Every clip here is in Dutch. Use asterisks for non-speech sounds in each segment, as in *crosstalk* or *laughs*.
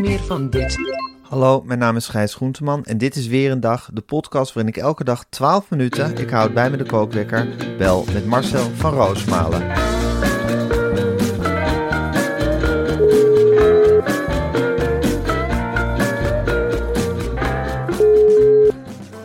Meer van dit. Hallo, mijn naam is Gijs Groenteman en dit is weer een dag, de podcast waarin ik elke dag 12 minuten, ik houd bij me de kookwekker, bel met Marcel van Roosmalen.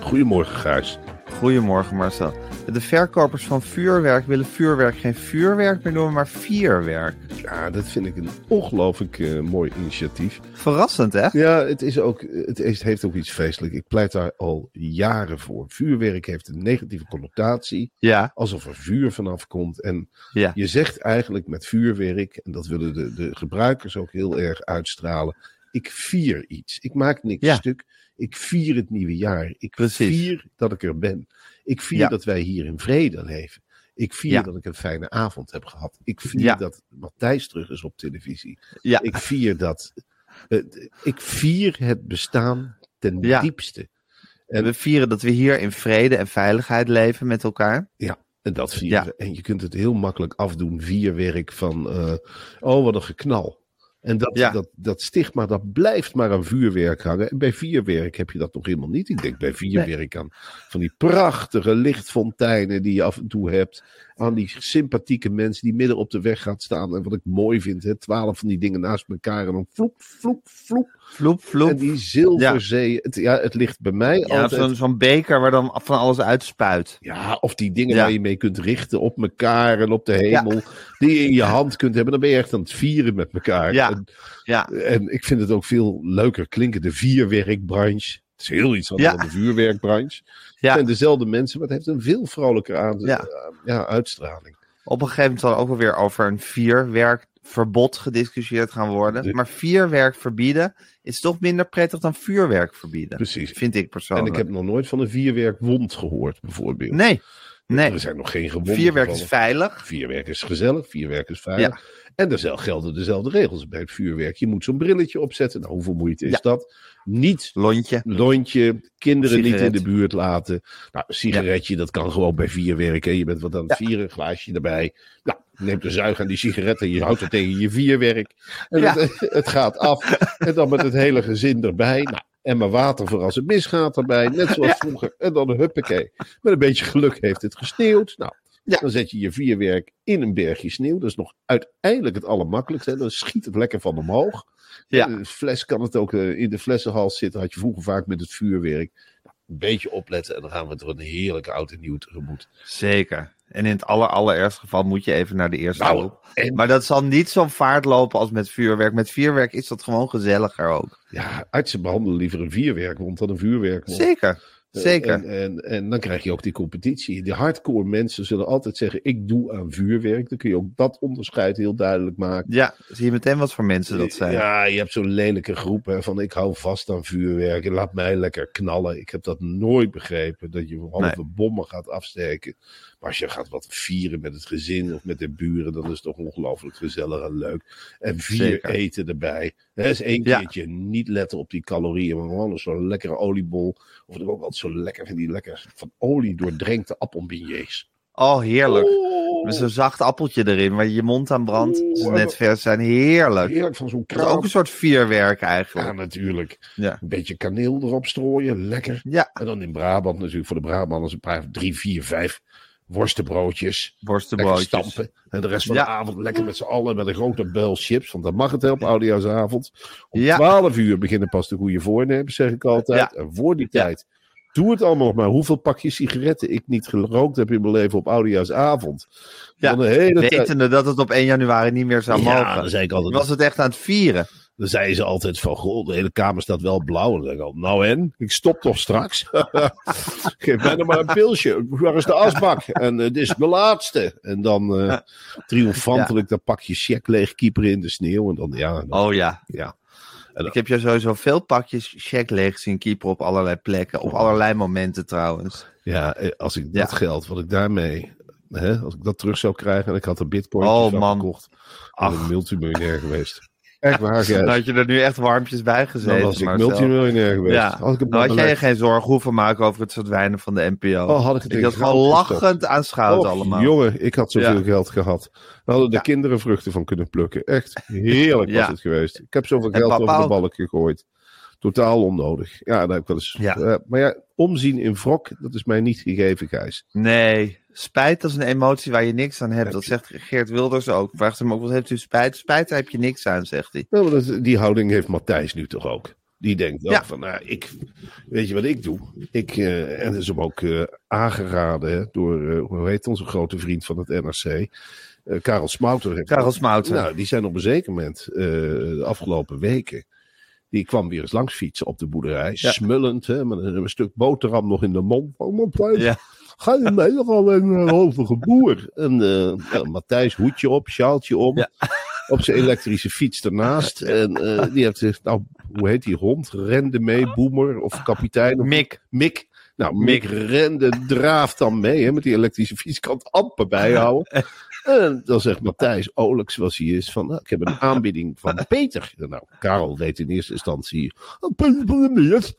Goedemorgen, Gijs. Goedemorgen Marcel. De verkopers van vuurwerk willen vuurwerk geen vuurwerk meer noemen, maar vierwerk. Ja, dat vind ik een ongelooflijk eh, mooi initiatief. Verrassend hè? Ja, het, is ook, het heeft ook iets feestelijk. Ik pleit daar al jaren voor. Vuurwerk heeft een negatieve connotatie. Ja, Alsof er vuur vanaf komt. En ja. je zegt eigenlijk met vuurwerk, en dat willen de, de gebruikers ook heel erg uitstralen. Ik vier iets. Ik maak niks Ja. stuk. Ik vier het nieuwe jaar. Ik Precies. vier dat ik er ben. Ik vier Ja. dat wij hier in vrede leven. Ik vier Ja. dat ik een fijne avond heb gehad. Ik vier Ja. dat Matthijs terug is op televisie. Ja. Ik vier dat. eh, ik vier het bestaan ten Ja. diepste. En we vieren dat we hier in vrede en veiligheid leven met elkaar. En dat vieren Ja. En je kunt het heel makkelijk afdoen. Vierwerk van. eh, oh, wat een geknal. En dat, Ja. dat, dat stigma, dat blijft maar aan vuurwerk hangen. En bij vierwerk heb je dat nog helemaal niet. Ik denk bij vierwerk aan van die prachtige lichtfonteinen die je af en toe hebt. Aan die sympathieke mensen die midden op de weg gaan staan. En wat ik mooi vind, hè, twaalf van die dingen naast elkaar. En dan vloep, vloep, vloep. Vloep, vloep. En die zilverzee. Het, ja, het ligt bij mij Ja, altijd. zo'n zo'n beker waar dan van alles uitspuit. Ja, of die dingen Ja. waar je mee kunt richten op elkaar en op de hemel. Die je in je hand kunt hebben. Dan ben je echt aan het vieren met elkaar. Ja. En, Ja, en ik vind het ook veel leuker klinken. De vierwerkbranche. Het is heel iets anders Ja. dan de vuurwerkbranche. Het zijn dezelfde mensen, maar het heeft een veel vrolijker aan, Ja. uitstraling. Op een gegeven moment zal ook weer over een vierwerkverbod gediscussieerd gaan worden. De- Maar vierwerk verbieden is toch minder prettig dan vuurwerk verbieden. Precies. Vind ik En persoonlijk. ik heb nog nooit van een vierwerkwond gehoord, bijvoorbeeld. Nee, nee. Er zijn nog geen gewonden Vierwerk is veilig. Vierwerk is gezellig, vierwerk is veilig. En er gelden dezelfde regels bij het vuurwerk. Je moet zo'n brilletje opzetten. Nou, hoeveel moeite is Ja. dat? Niet Lontje. lontje, kinderen niet in de buurt laten. Nou, een sigaretje, dat kan gewoon bij vierwerk. Hè. Je bent wat aan het vieren, een glaasje erbij. Nou, neemt een zuig aan die sigaret en je houdt het tegen je vierwerk. En het, *laughs* het gaat af. En dan met het hele gezin erbij. Nou, en maar water voor als het misgaat erbij. Net zoals vroeger. En dan huppakee. Met een beetje geluk heeft het gesneeuwd. Nou, Ja. dan zet je je vierwerk in een bergje sneeuw. Dat is nog uiteindelijk het allermakkelijkste. hè. Dan schiet het lekker van omhoog. Ja. De fles kan het ook eh, in de flessenhals zitten. Had je vroeger vaak met het vuurwerk. Nou, een beetje opletten en dan gaan we er een heerlijke oud en nieuw tegemoet. Zeker. En in het aller, allerergste geval moet je even naar de eerste Nou, hulp. en- Maar dat zal niet zo'n vaart lopen als met vuurwerk. Met vuurwerk is dat gewoon gezelliger ook. Ja, artsen behandelen liever een vierwerkwond dan een vuurwerkwond. Zeker. Eh, Zeker. En, en, en dan krijg je ook die competitie. Die hardcore mensen zullen altijd zeggen: Ik doe aan vuurwerk. Dan kun je ook dat onderscheid heel duidelijk maken. Ja, zie je meteen wat voor mensen dat zijn. Ja, je hebt zo'n lelijke groep hè, van ik hou vast aan vuurwerk en laat mij lekker knallen. Ik heb dat nooit begrepen, dat je halve bommen gaat afsteken. Als je gaat wat vieren met het gezin of met de buren, dan is het toch ongelooflijk gezellig en leuk. En vier Zeker. eten erbij. Hè, is één Ja. keertje niet letten op die calorieën, maar gewoon zo'n lekkere oliebol. Of ik ook altijd zo lekker vind, die lekker van olie doordrenkte appelbeignets. Oh, heerlijk. Oh, Met zo'n zacht appeltje erin waar je je mond aan brandt. Ze net vers zijn. Heerlijk. heerlijk van zo'n Dat is ook kraam. een soort vierwerk Ja, eigenlijk. natuurlijk. Ja. Een beetje kaneel erop strooien, lekker. Ja, En dan in Brabant natuurlijk voor de Brabanders een paar, drie, vier, vijf worstenbroodjes. Worstenbroodjes. stampen. En de rest van Ja. de avond lekker met z'n allen met een grote bel chips. Want dan mag het op oudejaarsavond. Om Ja. 12 uur beginnen pas de goede voornemens, zeg ik altijd. Ja. En voor die tijd doe het allemaal nog maar. Hoeveel pakjes sigaretten ik niet gerookt heb in mijn leven op oudejaarsavond. Ja, Dan de hele tijd- Wetende dat het op 1 januari niet meer zou Ja, mogen. dan zei ik altijd- Was het echt aan het vieren? Dan zeiden ze altijd van, goh, de hele kamer staat wel blauw. En dan denk ik al, nou en? Ik stop toch straks? *laughs* Geef mij nog maar een pilsje. Waar is de asbak? En eh, dit is de laatste. En dan eh triomfantelijk dat pakje check leeg keeper in de sneeuw. En dan, ja, dan- Oh ja. ja. Ik heb je sowieso veel pakjes check leeg zien keeper op allerlei plekken. Op allerlei momenten trouwens. ja, eh, als ik Ja. dat geld, wat ik daarmee, hè, als ik dat terug zou krijgen en ik had een bitcoin Oh, man. gekocht, dan ik multimiljonair geweest. Echt waar, Dan had je er nu echt warmpjes bij gezeten. Dan was ik Marcel. multimiljonair geweest. Ja, Had ik dan had jij je geen zorgen hoeven maken over het verdwijnen van de NPO. Oh, had ik het ik had gewoon lachend aanschouwd allemaal. Jongen, ik had zoveel Ja. geld gehad. We hadden de Ja. kinderen vruchten van kunnen plukken. Echt heerlijk was het geweest. Ik heb zoveel En geld over de ook. balk gegooid. Totaal onnodig. Ja, dat heb ik wel eens. Ja. eh, maar ja, omzien in wrok, dat is mij niet gegeven, Gijs. Nee, spijt dat is een emotie waar je niks aan hebt. Dat zegt Geert Wilders ook. Vraagt hem ook, wat heeft u spijt? Spijt, daar heb je niks aan, zegt hij. Nou, dat, die houding heeft Matthijs nu toch ook. Die denkt ook Ja. van, nou, ik, weet je wat ik doe? Ik, eh, en dat is hem ook eh, aangeraden hè, door, hoe heet onze grote vriend van het NRC, Karel Smouter. Karel Smouter. Nou, die zijn op een zeker moment, de afgelopen weken, die kwam weer eens langs fietsen op de boerderij, Ja. smullend, hè, met een, een stuk boterham nog in de mond. Oh, Matthijs, Ja. ga je mee? We een rovige boer. En eh, Matthijs, hoedje op, sjaaltje om. Ja. Op zijn elektrische fiets ernaast. En eh, die heeft, zich- nou, hoe heet die hond? Rende mee, boemer of kapitein? Of Mick. Mick. Nou, Mick, rende, draaft dan mee hè, met die elektrische fiets. Kan het amper bijhouden. En dan zegt Matthijs, olijk zoals hij is, van nou, ik heb een *laughs* aanbieding van Peter. Nou, Karel weet in eerste instantie, oh, Peter van der Meers.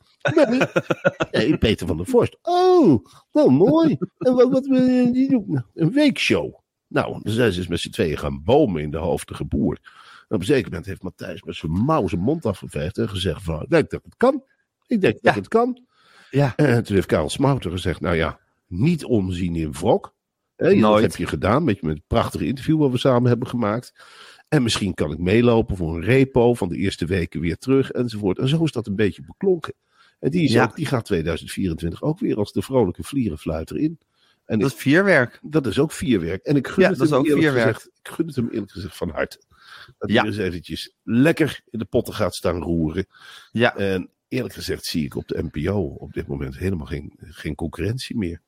Nee, Peter van der Vorst. Oh, wel mooi. En wat, wat wil je die doen? Een weekshow. Nou, dan zijn ze dus met z'n tweeën gaan bomen in de hoofdige boer. En op een zeker moment heeft Matthijs met zijn mouw zijn mond afgeveegd en gezegd van, ik denk dat het kan. Ik denk dat het kan. Ja. En toen heeft Karel Smouter gezegd, nou ja, niet omzien in wrok. Dat heb je gedaan met, met het prachtige interview wat we samen hebben gemaakt. En misschien kan ik meelopen voor een repo van de eerste weken weer terug enzovoort. En zo is dat een beetje beklonken. En die, is Ja. ook, die gaat 2024 ook weer als de vrolijke vlierenfluiter in. En Dat ik- is vierwerk. dat is ook vierwerk. En ik gun, Ja, het, dat is hem ook vierwerk. gezegd, ik gun het hem eerlijk gezegd van harte. Dat Ja. hij eens eventjes lekker in de potten gaat staan roeren. Ja. En eerlijk gezegd zie ik op de NPO op dit moment helemaal geen, geen concurrentie meer.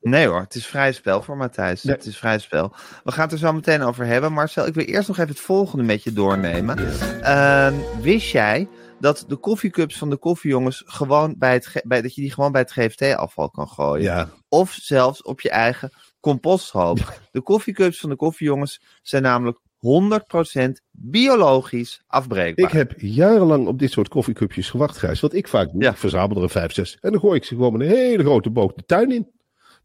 Nee hoor, het is vrij spel voor Matthijs. Nee. Het is vrij spel. We gaan het er zo meteen over hebben. Marcel, ik wil eerst nog even het volgende met je doornemen. Ehm, wist jij dat de koffiecups van de koffiejongens gewoon bij het, bij, dat je die gewoon bij het GFT-afval kan gooien? Ja, Of zelfs op je eigen composthoop. De koffiecups van de koffiejongens zijn namelijk 100% biologisch afbreekbaar. ik heb jarenlang op dit soort koffiecupjes gewacht, Gijs. Wat ik vaak doe, Ja. ik verzamel er een vijf, zes. En dan gooi ik ze gewoon met een hele grote boog de tuin in.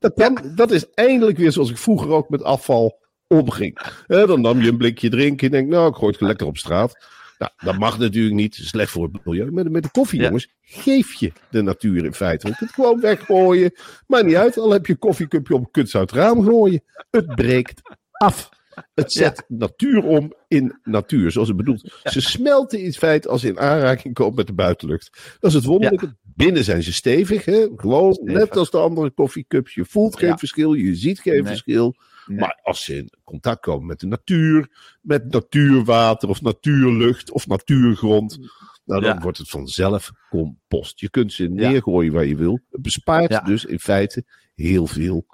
Dat, kan, dat is eindelijk weer zoals ik vroeger ook met afval omging. Dan nam je een blikje drinken en denk, nou, ik gooi het lekker op straat. Nou, dat mag natuurlijk niet, slecht voor het milieu. Met, met de koffie, Ja. jongens, geef je de natuur in feite. Je kunt het gewoon weggooien. Maakt niet uit, al heb je een koffiecupje op, ze uit het raam gooien. Het breekt af. Het zet natuur om in natuur, zoals het bedoelt. Ze smelten in feite als ze in aanraking komen met de buitenlucht. Dat is het wonderlijke. Binnen zijn ze stevig, hè? gewoon Stevig. net als de andere koffiecups. Je voelt geen verschil, je ziet geen Nee. verschil. Nee. Maar als ze in contact komen met de natuur, met natuurwater of natuurlucht of natuurgrond, nou, dan Ja. wordt het vanzelf compost. Je kunt ze Ja. neergooien waar je wil. Het bespaart Ja. dus in feite heel veel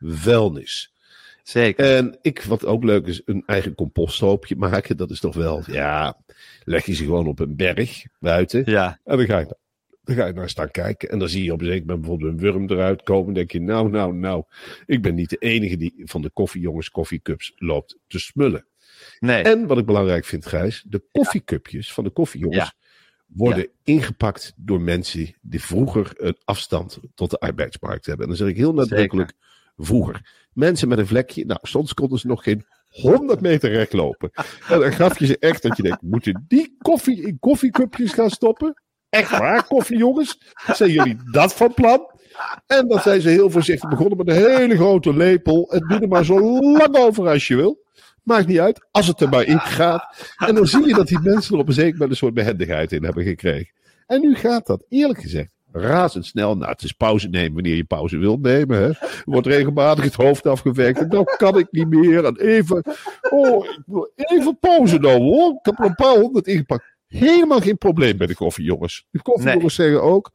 vuilnis. Zeker. En ik, wat ook leuk is, een eigen composthoopje maken. Dat is toch wel, ja, leg je ze gewoon op een berg buiten. ja. En dan ga je, dan ga je naar staan kijken. En dan zie je op een zeker moment bijvoorbeeld een wurm eruit komen. Dan denk je, nou, nou, nou. Ik ben niet de enige die van de koffiejongens koffiecups loopt te smullen. Nee. En wat ik belangrijk vind, Gijs, de koffiecupjes van de koffiejongens Ja. worden ingepakt door mensen die vroeger een afstand tot de arbeidsmarkt hebben. En dan zeg ik heel nadrukkelijk vroeger. Mensen met een vlekje, nou, soms konden ze nog geen 100 meter recht lopen. En dan gaf je ze echt dat je denkt, moeten die koffie in koffiecupjes gaan stoppen? Echt waar, koffiejongens? Zijn jullie dat van plan? En dan zijn ze heel voorzichtig begonnen met een hele grote lepel. En doe er maar zo lang over als je wil. Maakt niet uit, als het er maar in gaat. En dan zie je dat die mensen er op een zeker moment een soort behendigheid in hebben gekregen. En nu gaat dat, eerlijk gezegd, razendsnel. Nou, het is pauze nemen wanneer je pauze wilt nemen. Hè. Wordt regelmatig het hoofd afgewerkt. En dan kan ik niet meer. En even, oh, ik wil even pauze nou hoor. Ik heb er een paar honderd ingepakt. Helemaal geen probleem bij de koffie, jongens. De koffiejongens zeggen ook,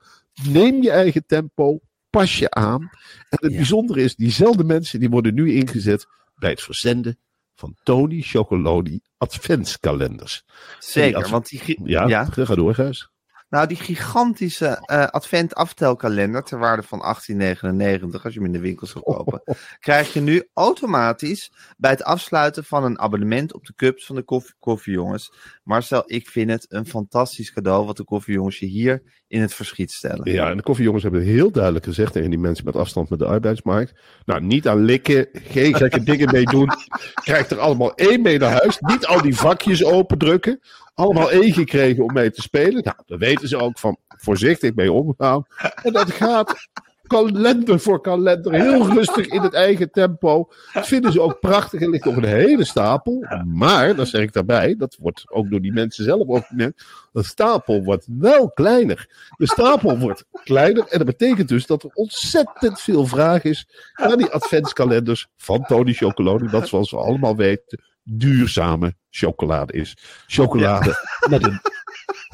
neem je eigen tempo, pas je aan. En het bijzondere is, diezelfde mensen die worden nu ingezet bij het verzenden van Tony Chocoloni adventskalenders. Zeker, adv- want die, Ja, ja. ga door, Gijs. Nou, die gigantische eh, advent-aftelkalender ter waarde van 1899, als je hem in de winkels wil kopen, *laughs* krijg je nu automatisch bij het afsluiten van een abonnement op de cups van de koffie, koffiejongens. Marcel, ik vind het een fantastisch cadeau wat de koffiejongens je hier in het verschiet stellen. Ja, en de koffiejongens hebben heel duidelijk gezegd tegen die mensen met afstand met de arbeidsmarkt. Nou, niet aan likken, geen gekke dingen mee doen. *laughs* Krijgt er allemaal één mee naar huis. Niet al die vakjes opendrukken. Allemaal één gekregen om mee te spelen. Nou, daar weten ze ook van voorzichtig mee omgaan. En dat gaat kalender voor kalender heel rustig in het eigen tempo. Dat vinden ze ook prachtig en ligt op een hele stapel. Maar, dan zeg ik daarbij, dat wordt ook door die mensen zelf opgemerkt. De stapel wordt wel kleiner. De stapel wordt kleiner. En dat betekent dus dat er ontzettend veel vraag is naar die adventskalenders van Tony Chocoloni. Dat zoals we allemaal weten, duurzame chocolade is. Chocolade *laughs* met een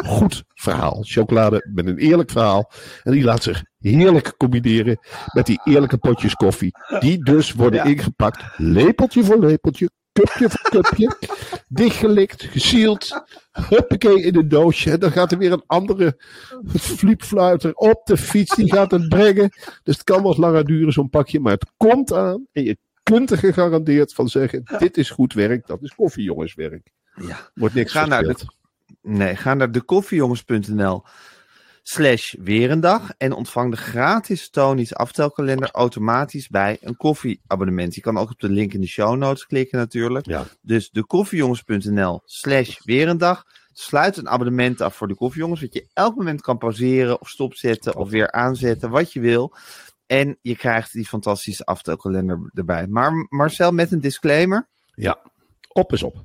goed verhaal. Chocolade met een eerlijk verhaal. En die laat zich heerlijk combineren met die eerlijke potjes koffie. Die dus worden ingepakt, lepeltje voor lepeltje, cupje voor cupje. Dichtgelikt, gesield. Huppakee in een doosje. En dan gaat er weer een andere fliepfluiter op de fiets. Die gaat het brengen. Dus het kan wat langer duren, zo'n pakje. Maar het komt aan. En je kunt er gegarandeerd van zeggen: dit is goed werk. Dat is koffiejongenswerk. Ja. Wordt niks Ga naar de-. Nee, ga naar dekoffiejongens.nl slash weerendag en ontvang de gratis Tony's aftelkalender automatisch bij een koffieabonnement. Je kan ook op de link in de show notes klikken natuurlijk. Ja. Dus dekoffiejongens.nl slash weerendag. Sluit een abonnement af voor de koffiejongens, wat je elk moment kan pauzeren of stopzetten of weer aanzetten, wat je wil. En je krijgt die fantastische aftelkalender erbij. Maar Marcel, met een disclaimer. Ja, op is op.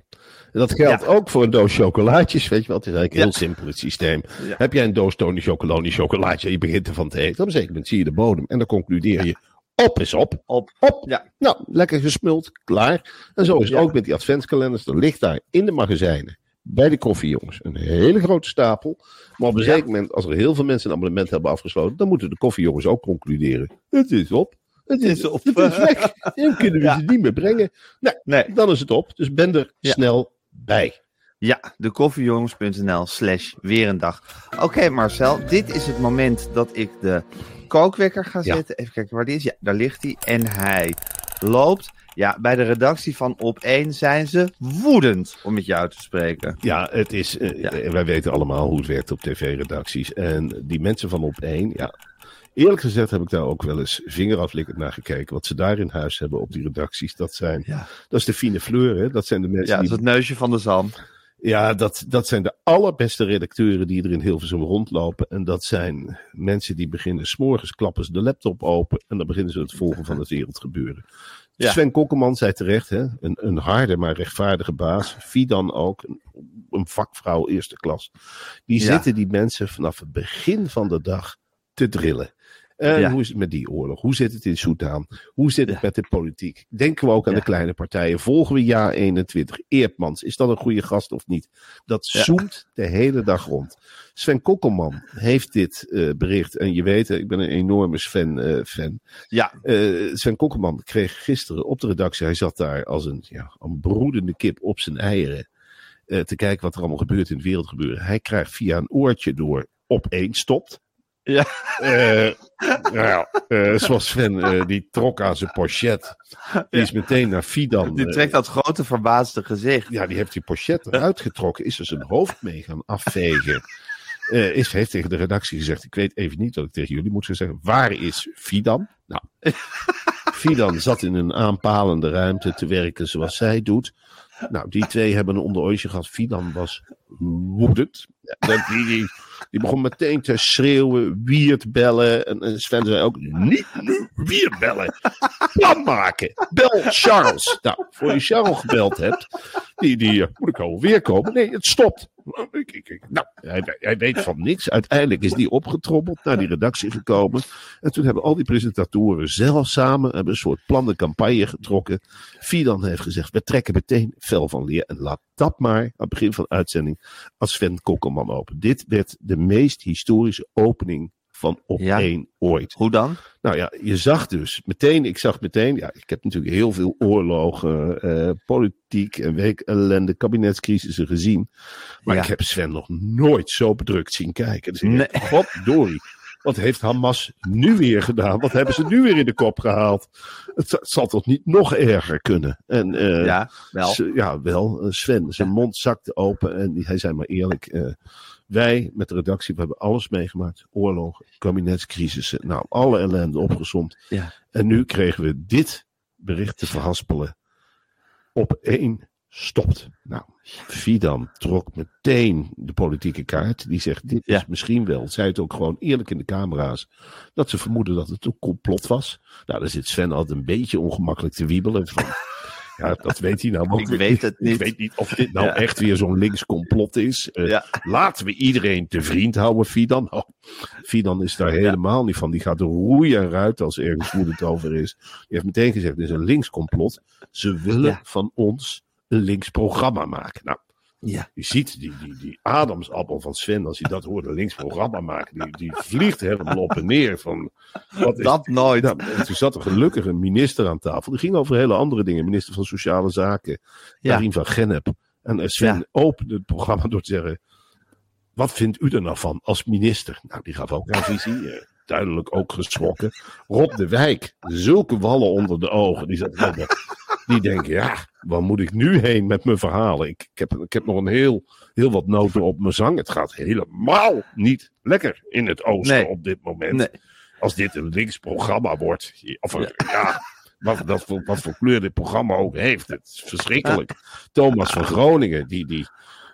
Dat geldt Ja. ook voor een doos chocolaatjes. Weet je wel, het is eigenlijk Ja. heel simpel het systeem. Ja. Heb jij een doos Tony Chocoloni chocolaatje en je begint ervan te eten, op een zeker moment zie je de bodem en dan concludeer je, op is op. Op. Op. Ja. Nou, lekker gesmuld, klaar. En zo is het Ja. ook met die adventskalenders. Er ligt daar in de magazijnen, bij de koffiejongens, een hele grote stapel. Maar op een Ja. zeker moment, als er heel veel mensen een abonnement hebben afgesloten, dan moeten de koffiejongens ook concluderen. Het is op. Het is, op. Het is weg. *laughs* Dan kunnen we Ja. ze niet meer brengen. Nee, Nee. dan is het op. Dus ben er Ja. snel bij. Ja, dekoffiejongens.nl slash weer een dag. Oké Marcel, dit is het moment dat ik de kookwekker ga zetten. Even kijken waar die is. Ja, daar ligt hij. En hij loopt. Ja, bij de redactie van Op1 zijn ze woedend om met jou te spreken. Ja, het is, eh, Ja. eh, wij weten allemaal hoe het werkt op tv-redacties. En die mensen van op één, ja. Eerlijk gezegd heb ik daar ook wel eens vingeraflikkend naar gekeken. Wat ze daar in huis hebben op die redacties, dat zijn, Ja, dat is de fine fleur, hè. Dat zijn de mensen ja dat die is het neusje van de zalm. Ja, dat, dat zijn de allerbeste redacteuren die er in Hilversum rondlopen. En dat zijn mensen die beginnen, s'morgens klappen ze de laptop open en dan beginnen ze het volgen van het wereldgebeuren. Ja. Sven Kokkelman zei terecht, hè, een, een harde maar rechtvaardige baas. Fidan ook, een, een vakvrouw eerste klas. Die Ja. zitten die mensen vanaf het begin van de dag te drillen. Ja. hoe is het met die oorlog? Hoe zit het in Soudaan? Hoe zit het Ja. met de politiek? Denken we ook aan Ja. de kleine partijen? Volgen we jaar 21? Eerdmans, is dat een goede gast of niet? Dat zoomt de hele dag rond. Sven Kokkelman heeft dit eh, bericht. En je weet, eh, ik ben een enorme Sven eh, fan. Ja, Sven Kokkelman kreeg gisteren op de redactie, hij zat daar als een, ja, een broedende kip op zijn eieren. te kijken wat er allemaal gebeurt in het wereldgebeuren. Hij krijgt via een oortje door op één stopt. Ja. Eh, nou ja, eh, zoals Sven, eh, die trok aan zijn pochet. Die is meteen naar Fidan. die trekt dat grote verbaasde gezicht. ja, die heeft die pochet eruit getrokken. Is er zijn hoofd mee gaan afvegen. Is, heeft tegen de redactie gezegd: Ik weet even niet wat ik tegen jullie moet zeggen. Waar is Fidan? Nou, *laughs* Fidan zat in een aanpalende ruimte te werken zoals zij doet. Nou, die twee hebben een onderootje gehad. Fidan was woedend. *laughs* Dat- Die, die, die begon meteen te schreeuwen, wierd bellen. En, en Sven zei ook: Niet nu wierd bellen. Plan maken. Bel Charles. Nou, voor je Charles gebeld hebt, die, die eh, moet ik alweer komen. Nee, het stopt. Nou, hij, weet van niks. Uiteindelijk is die opgetrommeld, naar die redactie gekomen. En toen hebben al die presentatoren zelf samen een soort plan de campagne getrokken. Fidan heeft gezegd, we trekken meteen fel van leer. En laat dat maar aan het begin van de uitzending als Sven Kokkelman open. Dit werd de meest historische opening van op Ja. één ooit. Hoe dan? Nou ja, je zag dus meteen, ik zag meteen, ja, ik heb natuurlijk heel veel oorlogen, eh, politiek en week ellende, kabinetscrisissen gezien. Maar Ja. ik heb Sven nog nooit zo bedrukt zien kijken. Dus Nee. goddorie. Wat heeft Hamas nu weer gedaan? Wat hebben ze nu weer in de kop gehaald? Het, zal toch niet nog erger kunnen? En, eh, ja, wel. Ja, wel. Eh, Sven, zijn mond zakte open en hij zei maar eerlijk. Wij met de redactie, we hebben alles meegemaakt. Oorlog, kabinetscrisissen, nou, alle ellende opgezomd. Ja. En nu kregen we dit bericht te verhaspelen. Op één stopt. Nou, Fidan trok meteen de politieke kaart. Die zegt, dit is Ja. misschien wel, zei het ook gewoon eerlijk in de camera's, dat ze vermoeden dat het een complot was. Nou, daar zit Sven altijd een beetje ongemakkelijk te wiebelen. Van, ja, dat weet hij nou *laughs* ook Ik weet het Ik niet. weet niet of dit nou Ja. echt weer zo'n links complot is. Eh, Ja. Laten we iedereen te vriend houden, Fidan. Oh, Fidan is daar helemaal niet van. Die gaat roeien en ruiten als ergens woedend over is. Die heeft meteen gezegd, dit is een links complot. Ze willen van ons een links programma maken. Nou, Ja. je ziet die, die, die Adamsappel van Sven, als hij dat hoort, een links programma maken, die, die vliegt helemaal op en neer. Van, wat is Dat nooit. nou, en toen zat er gelukkig een minister aan tafel. Die ging over hele andere dingen. Minister van Sociale Zaken, Ja. Van Gennep. En eh, Sven Ja. opende het programma door te zeggen... Wat vindt u er nou van als minister? Nou, die gaf ook haar visie. eh, duidelijk ook geschrokken. Rob de Wijk, zulke wallen onder de ogen. Die, zat, die denken, ja, waar moet ik nu heen met mijn verhalen? Ik, ik, heb, ik heb nog een heel, heel wat noten op mijn zang. Het gaat helemaal niet lekker in het oosten Nee. op dit moment Nee. als dit een links programma wordt. Of ja, wat, dat, voor- wat voor kleur dit programma ook heeft. Het is verschrikkelijk. Thomas van Groningen, die, die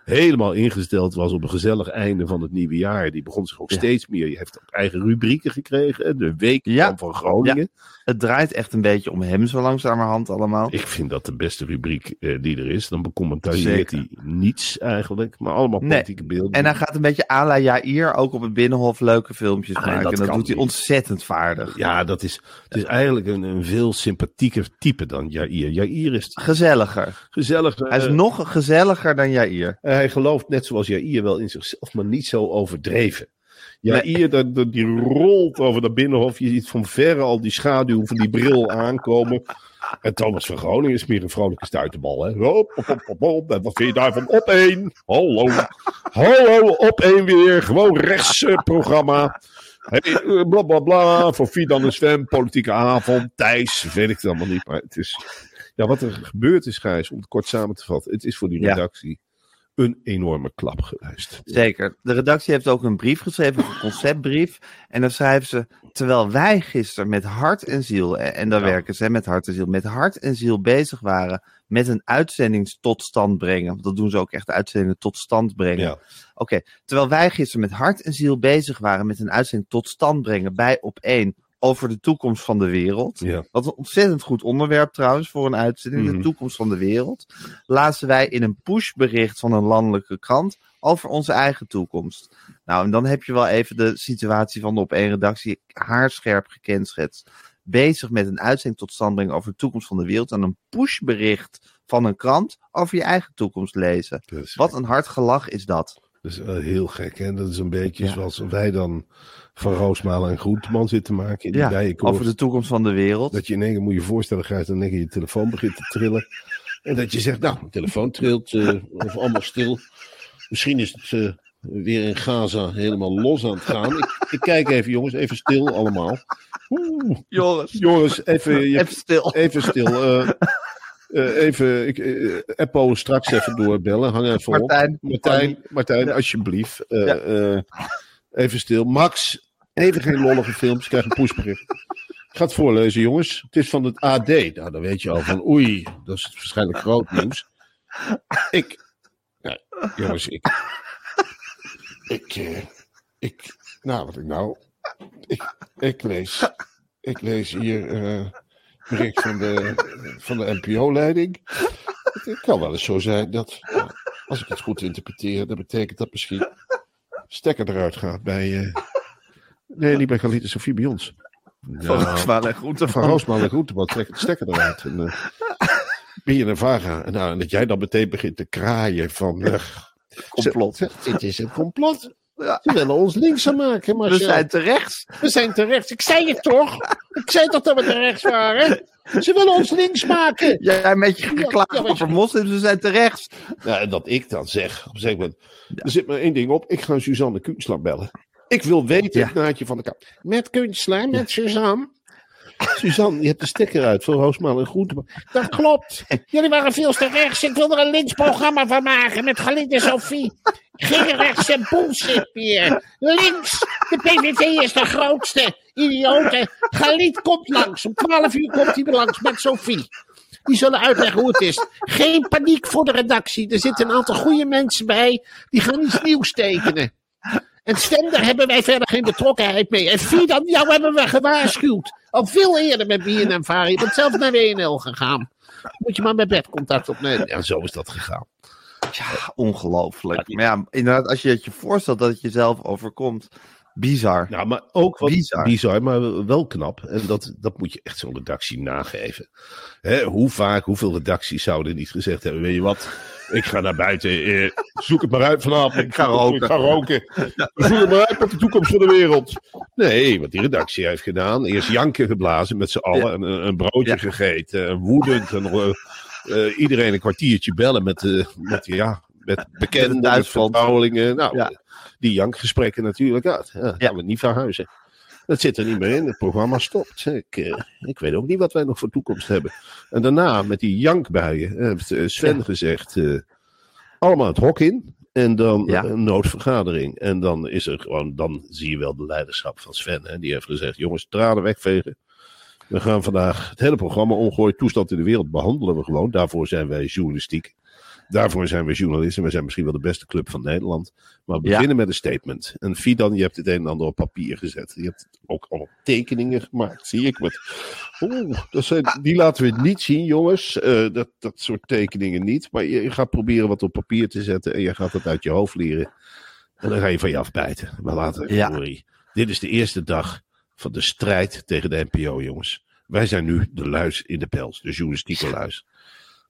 helemaal ingesteld was op een gezellig einde van het nieuwe jaar. Die begon zich ook Ja. steeds meer. Je heeft ook eigen rubrieken gekregen. De week Ja. van Groningen. Het draait echt een beetje om hem zo langzamerhand allemaal. Ik vind dat de beste rubriek eh, die er is. Dan becommentarieert hij niets eigenlijk. Maar allemaal Nee. politieke beelden. En hij gaat een beetje à la Jair ook op het Binnenhof leuke filmpjes Ah, maken. dat En dat doet hij niet. ontzettend vaardig. Ja, dat is, het is eigenlijk een, een veel sympathieker type dan Jair. Jair is Gezelliger. gezellig. Hij is nog gezelliger dan Jair. Eh, hij gelooft net zoals Jair wel in zichzelf, maar niet zo overdreven. Dat, dat- die rolt over dat binnenhof. Je ziet van verre al die schaduw van die bril aankomen. En Thomas van Groningen is meer een vrolijke stuiterbal. Hè? Hop, hop, hop, hop. En wat vind je daarvan? Op één. Hallo. Hallo, op één weer. Gewoon rechts eh, programma. Hey, eh, bla bla bla. Voor Fidan en Sven. Politieke avond. Thijs. Weet ik het allemaal niet. Maar het is. Ja, wat er gebeurd is, Gijs, om het kort samen te vatten. Het is voor die Ja. Een enorme klap geweest. Zeker. De redactie heeft ook een brief geschreven, een conceptbrief. En dan schrijven ze, terwijl wij gisteren met hart en ziel, en en daar Ja. werken ze met hart en ziel, met hart en ziel bezig waren met een uitzending tot stand brengen. Want dat doen ze ook echt, uitzendingen tot stand brengen. Ja. Oké, terwijl wij gisteren met hart en ziel bezig waren met een uitzending tot stand brengen bij op één over de toekomst van de wereld. Ja. Wat een ontzettend goed onderwerp trouwens voor een uitzending, Mhm. de toekomst van de wereld. Lazen wij in een pushbericht van een landelijke krant over onze eigen toekomst. Nou, en dan heb je wel even de situatie van de op één redactie haarscherp gekenschetst. Bezig met een uitzending tot stand brengen over de toekomst van de wereld. En een pushbericht van een krant over je eigen toekomst lezen. Wat een hard gelach is dat. Dat is wel heel gek. Hè? Dat is een beetje Ja. zoals wij dan van Roosmalen en Groenteman zitten maken. In die Ja, over de toekomst van de wereld. Dat je in één keer moet je voorstellen, Gijs, dan denk je je telefoon begint te trillen. En dat je zegt, nou, mijn telefoon trilt, eh, of allemaal stil. Misschien is het eh, weer in Gaza helemaal los aan het gaan. Ik, ik kijk even, jongens, even stil allemaal. Oeh, Joris, jongens, even, je, even stil. even stil. eh, eh, even, ik, eh, Eppo straks even doorbellen. Hang even op. Martijn. Martijn, Martijn, Ja. alsjeblieft. eh, eh, even stil. Max, even geen lollige films. Krijg een pushbericht. Het voorlezen, jongens. Het is van het AD. Nou, dan weet je al van, oei, dat is waarschijnlijk groot nieuws. Ik, ja, jongens, ik, ik, eh, ik, nou, wat ik nou, ik, ik lees, ik lees hier eh bericht van de, van de NPO-leiding. Het kan wel eens zo zijn dat, Als ik het goed interpreteer, dan betekent dat misschien stekker eruit gaat bij. eh, Nee, niet bij Galita Sofie, bij ons. Van Ja, Roosmalen en Groente van Roosman en trekt stekker eruit. En, eh ben je een vaga. En, nou, en dat jij dan meteen begint te kraaien van. eh, complot. Dit is een complot. Ze willen ons linkser maken, maar We zijn te rechts. we zijn te rechts. Ik zei het toch? Ik zei toch dat we te rechts waren? Ze willen ons links maken. Jij met je geklaagd ja, over moslims, we zijn te rechts. En dat ik dan zeg, op een zeker moment, er zit maar één ding op. Ik ga Suzanne Kunstler bellen. Ik wil weten, het naadje van de kant. Met Kunstler, met Suzanne. Suzanne, je hebt de stekker uit voor Roosmaal en Groente. Dat klopt. Jullie waren veel te rechts. Ik wil er een linksprogramma van maken met Galit en Sophie. Geen rechtse bullshit meer. Links. De PVV is de grootste. Idioten. Galit komt langs. Om 12 uur komt hij langs met Sophie. Die zullen uitleggen hoe het is. Geen paniek voor de redactie. Er zitten een aantal goede mensen bij. Die gaan iets nieuws tekenen. En daar hebben wij verder geen betrokkenheid mee. En Fidan, jou hebben we gewaarschuwd. Al veel eerder met BNM Varen. Je bent zelf naar WNL gegaan. Moet je maar met Bert contact opnemen. Ja, zo is dat gegaan. Ja, ongelooflijk. Maar ja, inderdaad, als je het je voorstelt dat het jezelf overkomt. Bizar. Nou, maar ook wat Bizar. bizar, maar wel knap. En dat, dat moet je echt zo'n redactie nageven. Hè, hoe vaak, hoeveel redacties zouden niet gezegd hebben: Weet je wat, ik ga naar buiten, eh, zoek het maar uit vanavond. Ik ga roken. Ik ga roken. Zoek het maar uit met de toekomst van de wereld. Nee, wat die redactie heeft gedaan: eerst janken geblazen met z'n allen, een, een broodje gegeten, en woedend. En, eh, eh, iedereen een kwartiertje bellen met, eh, met, ja, met bekenden, met. Nou, Ja. die jankgesprekken natuurlijk uit. Ja, gaan we niet verhuizen. Dat zit er niet meer in. Het programma stopt. Ik, eh, ik weet ook niet wat wij nog voor toekomst hebben. En daarna met die jankbuien heeft eh, Sven gezegd: eh, allemaal het hok in. En dan Ja. een noodvergadering. En dan is er gewoon, dan zie je wel de leiderschap van Sven. Hè? Die heeft gezegd: jongens, tranen wegvegen. We gaan vandaag het hele programma omgooien. Toestand in de wereld behandelen we gewoon. Daarvoor zijn wij journalistiek. Daarvoor zijn we journalisten. We zijn misschien wel de beste club van Nederland. Maar we Ja. beginnen met een statement. En Fidan, je hebt het een en ander op papier gezet. Je hebt ook al tekeningen gemaakt, zie ik. Met... Oeh, dat zijn, die laten we niet zien, jongens. Eh, dat, dat soort tekeningen niet. Maar je, je gaat proberen wat op papier te zetten. En je gaat het uit je hoofd leren. En dan ga je van je afbijten. Maar later, Ja. sorry. Dit is de eerste dag van de strijd tegen de NPO, jongens. Wij zijn nu de luis in de pels. De journalistieke luis.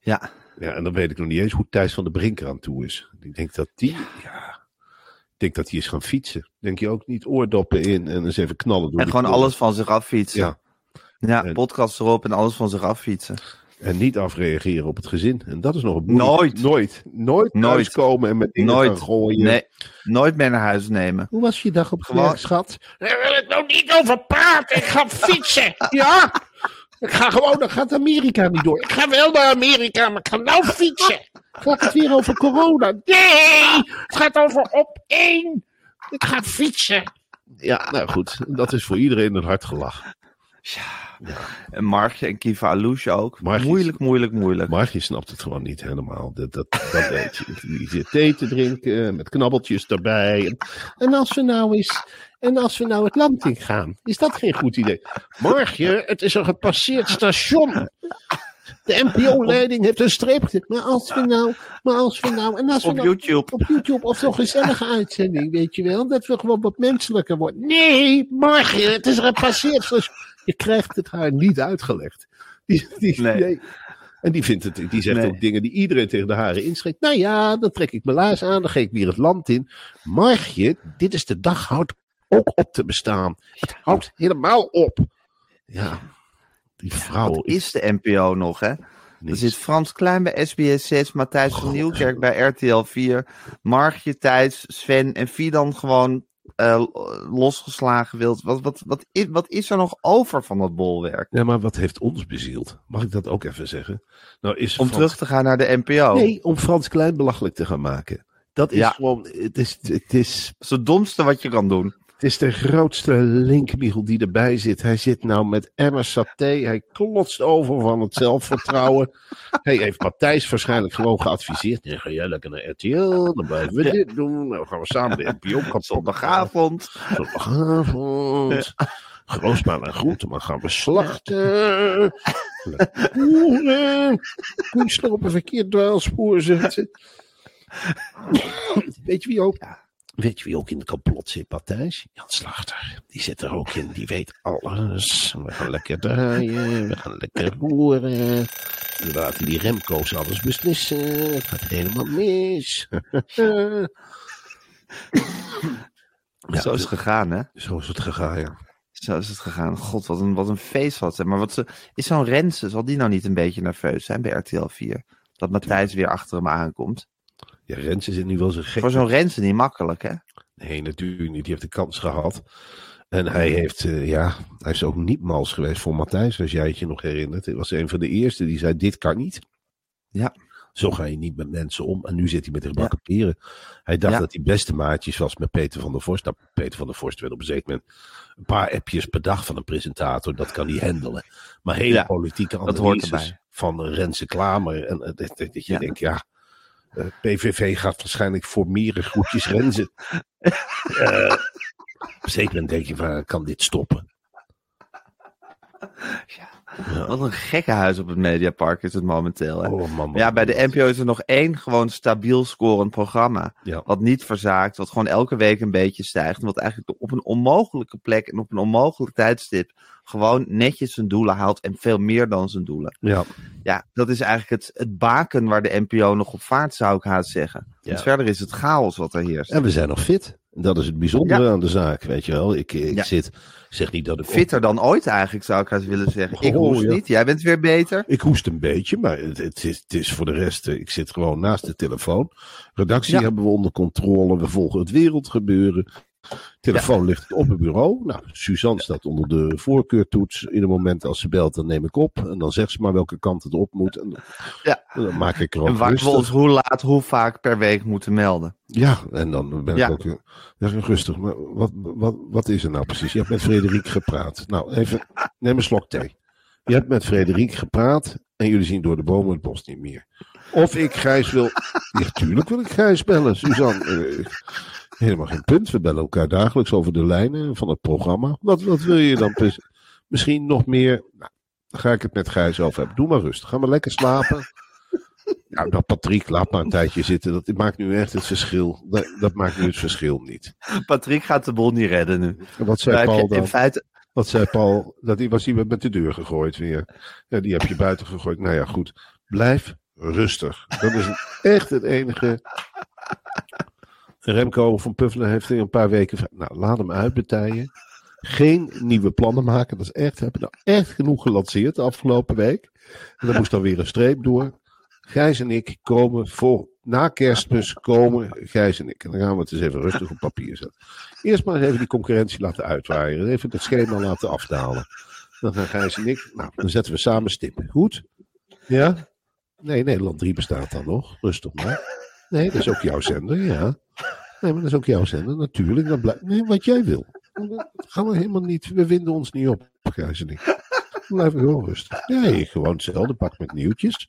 Ja. Ja, en dan weet ik nog niet eens hoe Thijs van de Brink aan toe is. Ik denk dat die, ja, ik denk dat hij is gaan fietsen. Denk je ook niet oordoppen in en eens even knallen door En gewoon alles van zich affietsen. Ja, Ja, En- podcast erop en alles van zich affietsen. en niet afreageren op het gezin. En dat is nog een moeilijk- Nooit. Nooit. Nooit Nooit. thuiskomen en met dingen Nooit. gooien. Nee, nooit meer naar huis nemen. Hoe was je dag op werk, schat? Daar wil ik nou niet over praten. Ik ga fietsen. Ja? Ik ga gewoon, dan gaat Amerika niet door. Ik ga wel naar Amerika, maar ik ga nou fietsen. Gaat het weer over corona? Nee, het gaat over op één. Ik ga fietsen. Ja, nou goed. Dat is voor iedereen een hard gelach. En Margje en Kiva Alouche ook. Moeilijk, moeilijk, moeilijk. Maar je snapt het gewoon niet helemaal. Dat, dat, dat weet je. Die zit thee te drinken met knabbeltjes erbij. En, en als we nou eens. En als we nou het land in gaan, is dat geen goed idee? Margje, het is een gepasseerd station. De NPO-leiding heeft een streep gezet. Maar als we nou, maar als we nou, en als we Op nou, YouTube. op YouTube of zo'n gezellige uitzending, weet je wel, dat we gewoon wat menselijker worden. Nee, Margje, het is een gepasseerd station. Je krijgt het haar niet uitgelegd. Die, die, Nee. nee. En die, vindt het, die zegt Nee. ook dingen die iedereen tegen de haren inschrijft. Nou ja, dan trek ik mijn laars aan, dan ga ik weer het land in. Margje, dit is de dag, houdt ook op te bestaan. Het houdt helemaal op. Ja, die vrouw Wat is de NPO nog, hè? Er zit Frans Klein bij SBS 6, Matthijs van Nieuwkerk bij RTL 4, Margje Thijs, Sven en Fidan gewoon eh, losgeslagen wild. Wat, wat, wat, is, wat is er nog over van dat bolwerk? Ja, maar wat heeft ons bezield? Mag ik dat ook even zeggen? Nou, is Om Frans- terug te gaan naar de NPO. Nee, om Frans Klein belachelijk te gaan maken. Dat is Ja. gewoon, het is, het, is, Dat is het domste wat je kan doen. Het is de grootste linkmiegel die erbij zit. Hij zit nou met Emma Saté. Hij klotst over van het zelfvertrouwen. *laughs* hij heeft Matthijs waarschijnlijk gewoon geadviseerd. Nee, ga jij lekker naar RTL, dan blijven we Ja. dit doen. Dan gaan we samen de NPO kapot *laughs* Zondagavond. Zondagavond. Groosmaan en Groenteman gaan we slachten. *laughs* Boeren. Kunstler op een verkeerd dwaalspoor zetten. Weet je wie ook? Weet je wie ook in de complot zit, Matthijs? Jan Slachter. Die zit er ook in. Die weet alles. We gaan lekker draaien. We gaan lekker roeren. We laten die Remco's alles beslissen. Het gaat helemaal mis. Ja, *laughs* Zo is het gegaan, hè? Zo is het gegaan, ja. Zo is het gegaan. God, wat een, wat een feest was het. Maar wat ze, is zo'n Rensen, zal die nou niet een beetje nerveus zijn bij RTL 4? Dat Matthijs weer achter hem aankomt. Ja, Rens zit nu wel zo gek. Voor zo'n Rensen niet makkelijk, hè? Nee, natuurlijk niet. Die heeft de kans gehad. En hij heeft, eh, ja, hij is ook niet mals geweest voor Matthijs, als jij het je nog herinnert. Hij was een van de eerste die zei, dit kan niet. Ja. Zo ga je niet met mensen om. En nu zit hij met de gebakken peren. Hij dacht Ja. dat hij beste maatjes was met Peter van der Vorst. Nou, Peter van der Vorst werd op een zeker moment een paar appjes per dag van een presentator. Dat kan hij handelen. Maar hele Ja, politieke dat hoort analyses van Renze Klamer. En eh, dat, dat, dat je Ja. denkt, ja, PVV gaat waarschijnlijk voor meer groetjes Renze. *laughs* Eh, zeker moment denk je van, kan dit stoppen? Wat een gekke huis op het Mediapark is het momenteel, hè? Oh, man, man, Maar ja, bij de man. NPO is er nog één gewoon stabiel scorend programma. Ja. Wat niet verzaakt, wat gewoon elke week een beetje stijgt. En wat eigenlijk op een onmogelijke plek en op een onmogelijk tijdstip gewoon netjes zijn doelen haalt. En veel meer dan zijn doelen. Ja, Ja, dat is eigenlijk het, het baken waar de NPO nog op vaart, zou ik haast zeggen. Ja. Want verder is het chaos wat er heerst. en we zijn nog fit. Dat is het bijzondere aan de zaak, weet je wel. Ik, ik Ja. zit, zeg niet dat ik... Fitter dan ooit eigenlijk, zou ik haast willen zeggen. Ik Oh, hoest ja. niet, jij bent weer beter. Ik hoest een beetje, maar het, het, is, het is voor de rest... eh, Ik zit gewoon naast de telefoon. Redactie hebben we onder controle. We volgen het wereldgebeuren. Telefoon ligt op het bureau. Nou, Suzanne staat onder de voorkeurtoets. In het moment als ze belt, dan neem ik op. En dan zegt ze maar welke kant het op moet. En, Ja. en dan maak ik er En ook waar we rustig. ons hoe laat, hoe vaak per week moeten melden. Ja, en dan ben ik Ja. ook eh, ik rustig. Maar wat, wat, wat is er nou precies? Je hebt met Frederik gepraat. Nou, even, neem een slok thee. Je hebt met Frederik gepraat en jullie zien door de bomen het bos niet meer. Of ik Gijs wil... Ja, tuurlijk wil ik Gijs bellen, Suzanne. Helemaal geen punt. We bellen elkaar dagelijks over de lijnen van het programma. Wat, wat wil je dan? precies? Misschien nog meer... Nou, dan ga ik het met Gijs over hebben. Doe maar rustig. Ga maar lekker slapen. Nou, dat Patrick, laat maar een tijdje zitten. Dat maakt nu echt het verschil. Dat, dat maakt nu het verschil niet. Patrick gaat de boel niet redden nu. En wat zei Paul dan? in feite, Wat zei Paul? Dat die was iemand met de deur gegooid weer. Ja, die heb je buiten gegooid. Nou ja, goed. Blijf rustig. Dat is echt het enige. Remco van Puffelen heeft in een paar weken. Nou, laat hem uitbetijen. Geen nieuwe plannen maken. Dat is echt. We hebben nou echt genoeg gelanceerd de afgelopen week. En dan moest dan weer een streep door. Gijs en ik komen voor. Na kerstmis komen Gijs en ik. En dan gaan we het eens even rustig op papier zetten. Eerst maar eens even die concurrentie laten uitwaaien. Even het schema laten afdalen. Dan gaan Gijs en ik. Nou, dan zetten we samen stip. Goed? Ja? Nee, Nederland 3 bestaat dan nog. Rustig maar. Nee, dat is ook jouw zender, ja. Nee, maar dat is ook jouw zender, natuurlijk. Dan blijf... Nee, wat jij wil. Dat gaan we helemaal niet. We winden ons niet op, blijven we gewoon rustig. Nee, gewoon hetzelfde pak met nieuwtjes.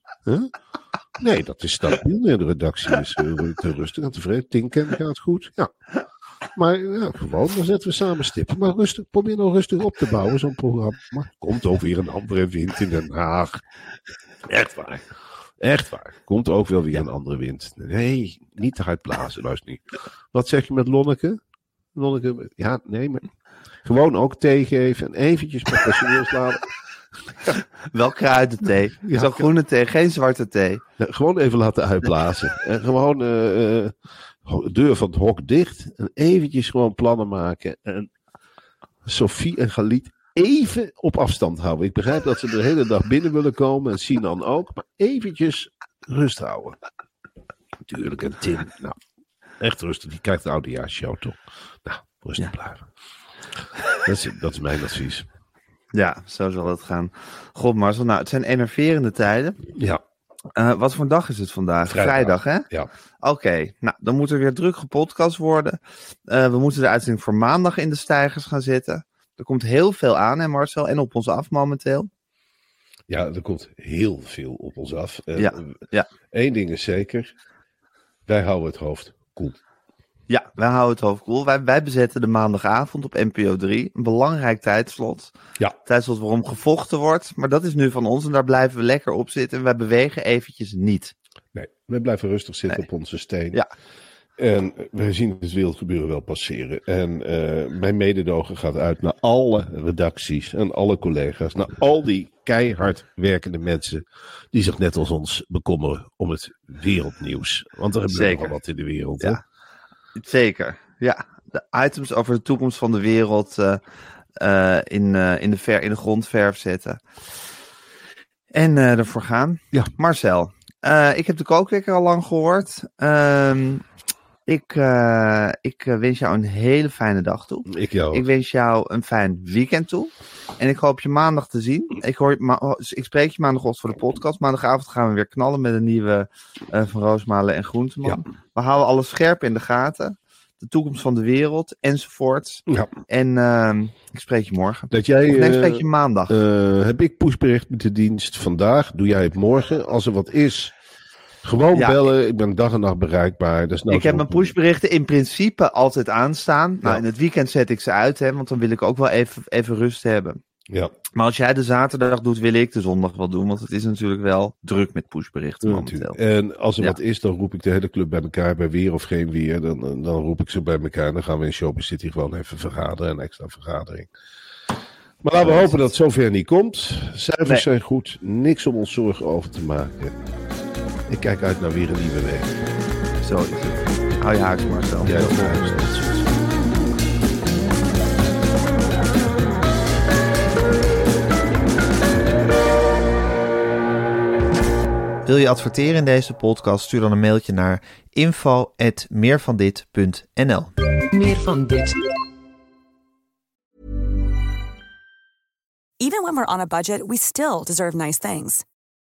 Nee, dat is stabiel. De redactie is eh, te rustig en tevreden. Tinken gaat goed. Ja. Maar ja, gewoon, dan zetten we samen stippen. Maar rustig, probeer nou rustig op te bouwen, zo'n programma. Komt ook weer een andere wind in Den Haag. Echt waar. Echt waar. Komt ook wel weer een andere wind. Nee, niet te hard blazen, luister niet. Wat zeg je met Lonneke? Lonneke, ja, nee, maar gewoon ook thee geven en eventjes met personeels laten. *laughs* wel kruidenthee. Ja. Zo groene thee, geen zwarte thee. Gewoon even laten uitblazen. En gewoon eh, deur van het hok dicht. En eventjes gewoon plannen maken. En Sophie en Galit even op afstand houden. Ik begrijp dat ze de hele dag binnen willen komen. En Sinan ook. Maar eventjes rust houden. Natuurlijk. En Tim. Nou, echt rustig. Die kijkt de oudejaarsshow toch. Nou, rustig blijven. Dat is, dat is mijn advies. Ja, zo zal het gaan. God Marcel, nou, het zijn enerverende tijden. Ja. Eh, wat voor dag is het vandaag? Vrijdag. hè? Ja. Oké, nou, dan moet er weer druk gepodcast worden. Eh, we moeten de uitzending voor maandag in de stijgers gaan zetten. Er komt heel veel aan, hè Marcel? En op ons af momenteel. Ja, er komt heel veel op ons af. En Ja, ja. Eén ding is zeker. Wij houden het hoofd koel. Ja, wij houden het hoofd koel. Wij, wij bezetten de maandagavond op NPO 3. Een belangrijk tijdslot. Ja. Tijdslot waarom gevochten wordt. Maar dat is nu van ons en daar blijven we lekker op zitten. En wij bewegen eventjes niet. Nee, we blijven rustig zitten Nee. op onze steen. Ja. En wij zien het wereldgebeuren wel passeren. En eh, mijn mededogen gaat uit naar alle redacties en alle collega's. Naar al die keihard werkende mensen die zich net als ons bekommeren om het wereldnieuws. Want er gebeurt nogal wat in de wereld. Hè? Ja. Zeker, ja. De items over de toekomst van de wereld eh, eh, in, in, de ver, in de grondverf zetten. En ervoor gaan. Ja. Marcel, ik heb de kookwekker al lang gehoord. Ehm, ik eh, ik eh, wens jou een hele fijne dag toe. Ik jou. Ik wens jou een fijn weekend toe. En ik hoop je maandag te zien. Ik, hoor, ma- ik spreek je maandagochtend voor de podcast. Maandagavond gaan we weer knallen met een nieuwe eh, van Roosmalen en Groenteman. We houden alles scherp in de gaten. De toekomst van de wereld enzovoort. Ja. En ehm, ik spreek je morgen. Dat jij, Of nee, ik spreek je maandag. heb ik pushbericht met de dienst vandaag? Doe jij het morgen? Als er wat is, gewoon Ja. bellen. Ik ben dag en nacht bereikbaar. Dat is nou ik heb mijn pushberichten in principe altijd aanstaan. Nou, Ja. in het weekend zet ik ze uit, hè, want dan wil ik ook wel even, even rust hebben. Ja, Maar als jij de zaterdag doet, wil ik de zondag wel doen. Want het is natuurlijk wel druk met pushberichten momenteel. natuurlijk. En als er Ja. wat is, dan roep ik de hele club bij elkaar. Bij weer of geen weer. Dan, dan dan roep ik ze bij elkaar. Dan gaan we in Showbiz City gewoon even vergaderen. Een extra vergadering. Maar laten we hopen dat het zover niet komt. Cijfers Nee. zijn goed. Niks om ons zorgen over te maken. Ik kijk uit naar weer een nieuwe week. Zo is het. Hou je haaks, Marcel. Jij ook. Wil je adverteren in deze podcast? Stuur dan een mailtje naar info@meervandit.nl. Meer van dit. Even when we're on a budget, we still deserve nice things.